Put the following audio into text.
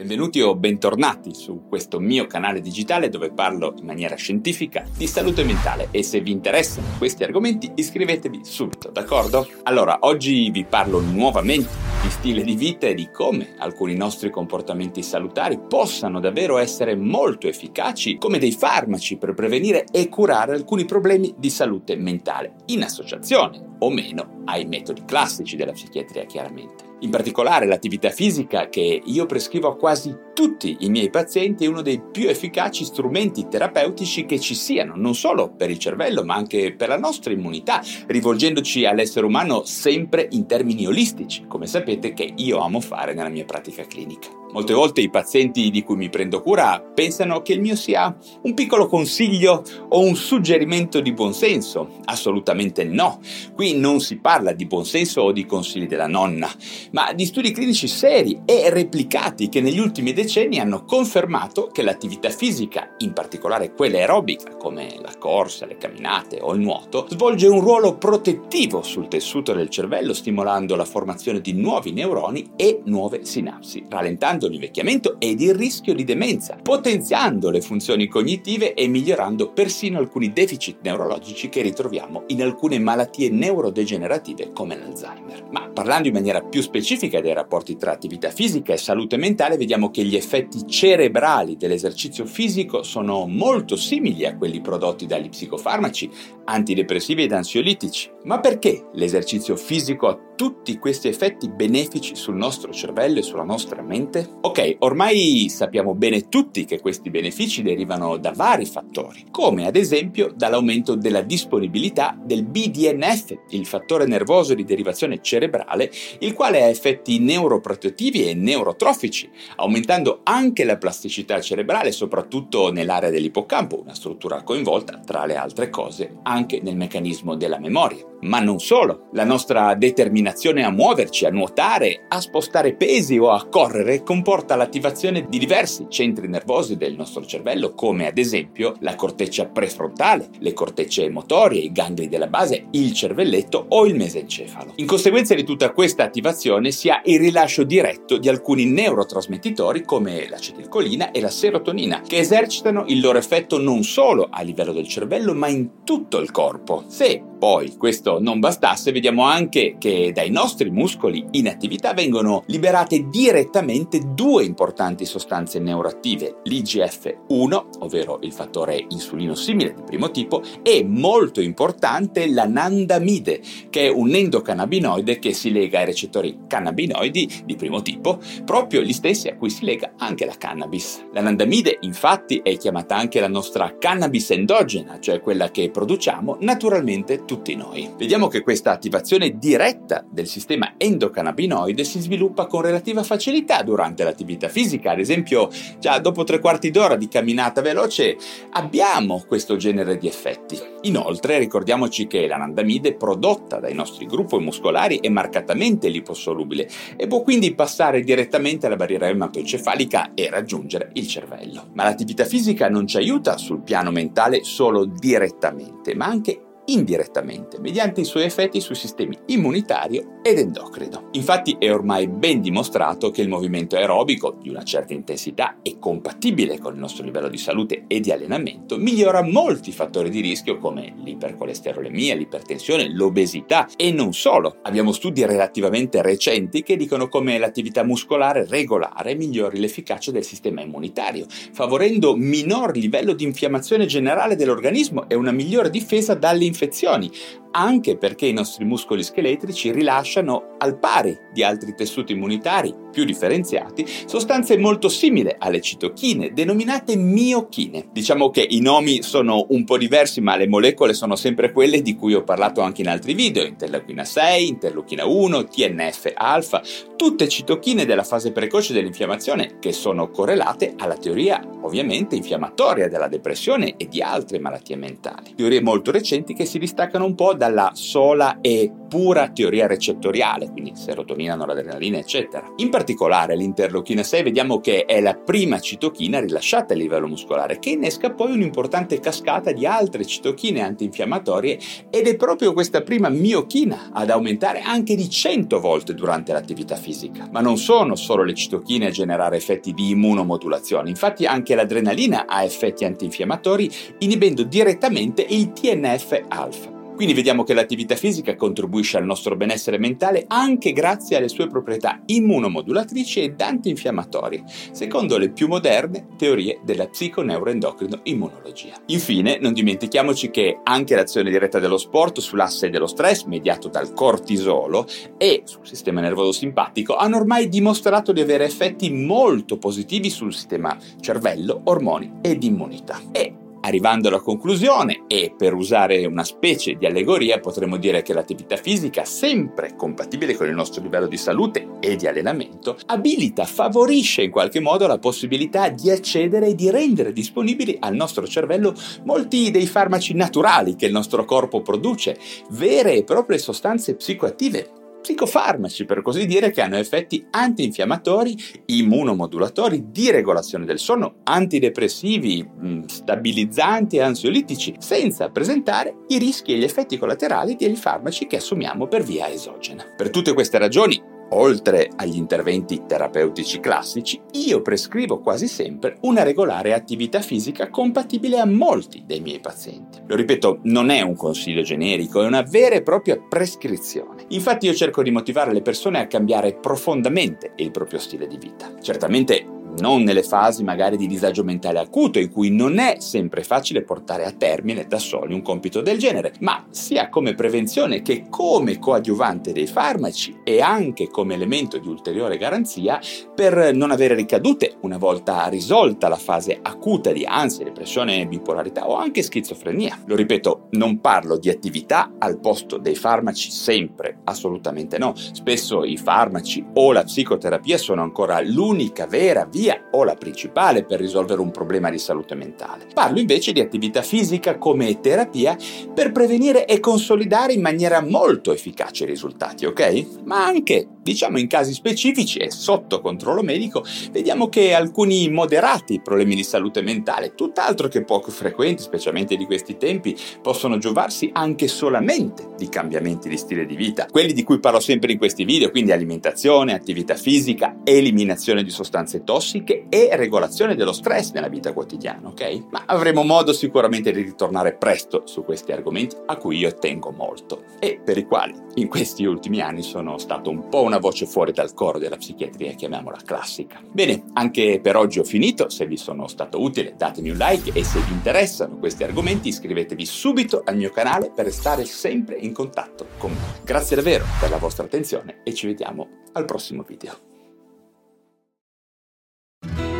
Benvenuti o bentornati su questo mio canale digitale dove parlo in maniera scientifica di salute mentale e se vi interessano questi argomenti iscrivetevi subito, d'accordo? Allora, oggi vi parlo nuovamente di stile di vita e di come alcuni nostri comportamenti salutari possano davvero essere molto efficaci come dei farmaci per prevenire e curare alcuni problemi di salute mentale, in associazione o meno ai metodi classici della psichiatria chiaramente. In particolare l'attività fisica che io prescrivo a quasi tutti i miei pazienti è uno dei più efficaci strumenti terapeutici che ci siano, non solo per il cervello ma anche per la nostra immunità, rivolgendoci all'essere umano sempre in termini olistici, come sapete che io amo fare nella mia pratica clinica. Molte volte i pazienti di cui mi prendo cura pensano che il mio sia un piccolo consiglio o un suggerimento di buonsenso. Assolutamente no. Qui non si parla di buonsenso o di consigli della nonna, ma di studi clinici seri e replicati che negli ultimi decenni hanno confermato che l'attività fisica, in particolare quella aerobica come la corsa, le camminate o il nuoto, svolge un ruolo protettivo sul tessuto del cervello stimolando la formazione di nuovi neuroni e nuove sinapsi, rallentando l'invecchiamento ed il rischio di demenza, potenziando le funzioni cognitive e migliorando persino alcuni deficit neurologici che ritroviamo in alcune malattie neurodegenerative come l'Alzheimer. Ma parlando in maniera più specifica dei rapporti tra attività fisica e salute mentale, vediamo che gli effetti cerebrali dell'esercizio fisico sono molto simili a quelli prodotti dagli psicofarmaci, antidepressivi ed ansiolitici. Ma perché l'esercizio fisico ha tutti questi effetti benefici sul nostro cervello e sulla nostra mente? Ok, ormai sappiamo bene tutti che questi benefici derivano da vari fattori, come ad esempio dall'aumento della disponibilità del BDNF, il fattore nervoso di derivazione cerebrale, il quale ha effetti neuroprotettivi e neurotrofici, aumentando anche la plasticità cerebrale, soprattutto nell'area dell'ippocampo, una struttura coinvolta, tra le altre cose, anche nel meccanismo della memoria. Ma non solo, la nostra determinazione a muoverci, a nuotare, a spostare pesi o a correre comporta l'attivazione di diversi centri nervosi del nostro cervello, come ad esempio la corteccia prefrontale, le cortecce motorie, i gangli della base, il cervelletto o il mesencefalo. In conseguenza di tutta questa attivazione si ha il rilascio diretto di alcuni neurotrasmettitori come l'acetilcolina e la serotonina, che esercitano il loro effetto non solo a livello del cervello, ma in tutto il corpo. Se poi questo non bastasse, vediamo anche che dai nostri muscoli in attività vengono liberate direttamente due importanti sostanze neuroattive, l'IGF-1, ovvero il fattore insulino simile di primo tipo, e molto importante l'anandamide, che è un endocannabinoide che si lega ai recettori cannabinoidi di primo tipo, proprio gli stessi a cui si lega anche la cannabis. L'anandamide, infatti, è chiamata anche la nostra cannabis endogena, cioè quella che produciamo naturalmente tutti noi. Vediamo che questa attivazione diretta del sistema endocannabinoide si sviluppa con relativa facilità durante l'attività fisica, ad esempio già dopo tre quarti d'ora di camminata veloce abbiamo questo genere di effetti. Inoltre ricordiamoci che l'anandamide prodotta dai nostri gruppi muscolari è marcatamente liposolubile e può quindi passare direttamente alla barriera ematoencefalica e raggiungere il cervello. Ma l'attività fisica non ci aiuta sul piano mentale solo direttamente, ma anche indirettamente mediante i suoi effetti sui sistemi immunitario ed endocrino. Infatti è ormai ben dimostrato che il movimento aerobico di una certa intensità e compatibile con il nostro livello di salute e di allenamento migliora molti fattori di rischio come l'ipercolesterolemia, l'ipertensione, l'obesità e non solo. Abbiamo studi relativamente recenti che dicono come l'attività muscolare regolare migliori l'efficacia del sistema immunitario, favorendo minor livello di infiammazione generale dell'organismo e una migliore difesa dalle infezioni, infezioni anche perché i nostri muscoli scheletrici rilasciano al pari di altri tessuti immunitari più differenziati sostanze molto simili alle citochine, denominate miochine. Diciamo che i nomi sono un po' diversi, ma le molecole sono sempre quelle di cui ho parlato anche in altri video, interleuchina 6, interleuchina 1, TNF-alfa, tutte citochine della fase precoce dell'infiammazione che sono correlate alla teoria ovviamente infiammatoria della depressione e di altre malattie mentali. Teorie molto recenti che si distaccano un po' dalla sola e pura teoria recettoriale, quindi serotonina, noradrenalina, eccetera. In particolare l'interleuchina 6 vediamo che è la prima citochina rilasciata a livello muscolare, che innesca poi un'importante cascata di altre citochine antinfiammatorie ed è proprio questa prima miochina ad aumentare anche di 100 volte durante l'attività fisica. Ma non sono solo le citochine a generare effetti di immunomodulazione, infatti anche l'adrenalina ha effetti antinfiammatori inibendo direttamente il TNF-alfa. Quindi vediamo che l'attività fisica contribuisce al nostro benessere mentale anche grazie alle sue proprietà immunomodulatrici ed antinfiammatorie, secondo le più moderne teorie della psiconeuroendocrino immunologia. Infine, non dimentichiamoci che anche l'azione diretta dello sport sull'asse dello stress mediato dal cortisolo e sul sistema nervoso simpatico hanno ormai dimostrato di avere effetti molto positivi sul sistema cervello, ormoni ed immunità. E Arrivando alla conclusione, e per usare una specie di allegoria, potremmo dire che l'attività fisica, sempre compatibile con il nostro livello di salute e di allenamento, abilita, favorisce in qualche modo la possibilità di accedere e di rendere disponibili al nostro cervello molti dei farmaci naturali che il nostro corpo produce, vere e proprie sostanze psicoattive psicofarmaci, per così dire, che hanno effetti antinfiammatori, immunomodulatori, di regolazione del sonno, antidepressivi, mm, stabilizzanti e ansiolitici, senza presentare i rischi e gli effetti collaterali degli farmaci che assumiamo per via esogena. Per tutte queste ragioni, Oltre agli interventi terapeutici classici, io prescrivo quasi sempre una regolare attività fisica compatibile a molti dei miei pazienti. Lo ripeto, non è un consiglio generico, è una vera e propria prescrizione. Infatti io cerco di motivare le persone a cambiare profondamente il proprio stile di vita. Certamente non nelle fasi magari di disagio mentale acuto in cui non è sempre facile portare a termine da soli un compito del genere, ma sia come prevenzione che come coadiuvante dei farmaci e anche come elemento di ulteriore garanzia per non avere ricadute una volta risolta la fase acuta di ansia, depressione, bipolarità o anche schizofrenia. Lo ripeto, non parlo di attività al posto dei farmaci sempre, assolutamente no. Spesso i farmaci o la psicoterapia sono ancora l'unica vera via via o la principale per risolvere un problema di salute mentale. Parlo invece di attività fisica come terapia per prevenire e consolidare in maniera molto efficace i risultati, ok? Ma anche, diciamo in casi specifici e sotto controllo medico, vediamo che alcuni moderati problemi di salute mentale, tutt'altro che poco frequenti, specialmente di questi tempi, possono giovarsi anche solamente di cambiamenti di stile di vita, quelli di cui parlo sempre in questi video, quindi alimentazione, attività fisica, eliminazione di sostanze tossiche, tossiche e regolazione dello stress nella vita quotidiana, ok? Ma avremo modo sicuramente di ritornare presto su questi argomenti a cui io tengo molto e per i quali in questi ultimi anni sono stato un po' una voce fuori dal coro della psichiatria, chiamiamola classica. Bene, anche per oggi ho finito, se vi sono stato utile datemi un like e se vi interessano questi argomenti iscrivetevi subito al mio canale per restare sempre in contatto con me. Grazie davvero per la vostra attenzione e ci vediamo al prossimo video.